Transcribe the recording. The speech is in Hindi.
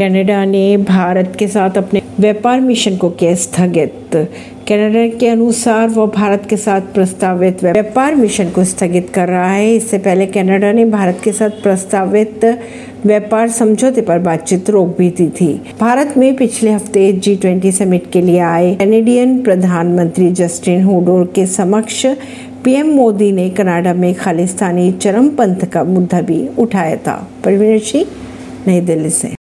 कनाडा ने भारत के साथ अपने व्यापार मिशन को किया स्थगित। कनाडा के अनुसार वो भारत के साथ प्रस्तावित व्यापार मिशन को स्थगित कर रहा है। इससे पहले कनाडा ने भारत के साथ प्रस्तावित व्यापार समझौते पर बातचीत रोक भी दी थी। भारत में पिछले हफ़्ते जी ट्वेंटी समिट के लिए आए कैनेडियन प्रधानमंत्री जस्टिन हुडोर के समक्ष पीएम मोदी ने कनाडा में खालिस्तानी चरमपंथ का मुद्दा भी उठाया था। परवीन सिंह, नई दिल्ली से।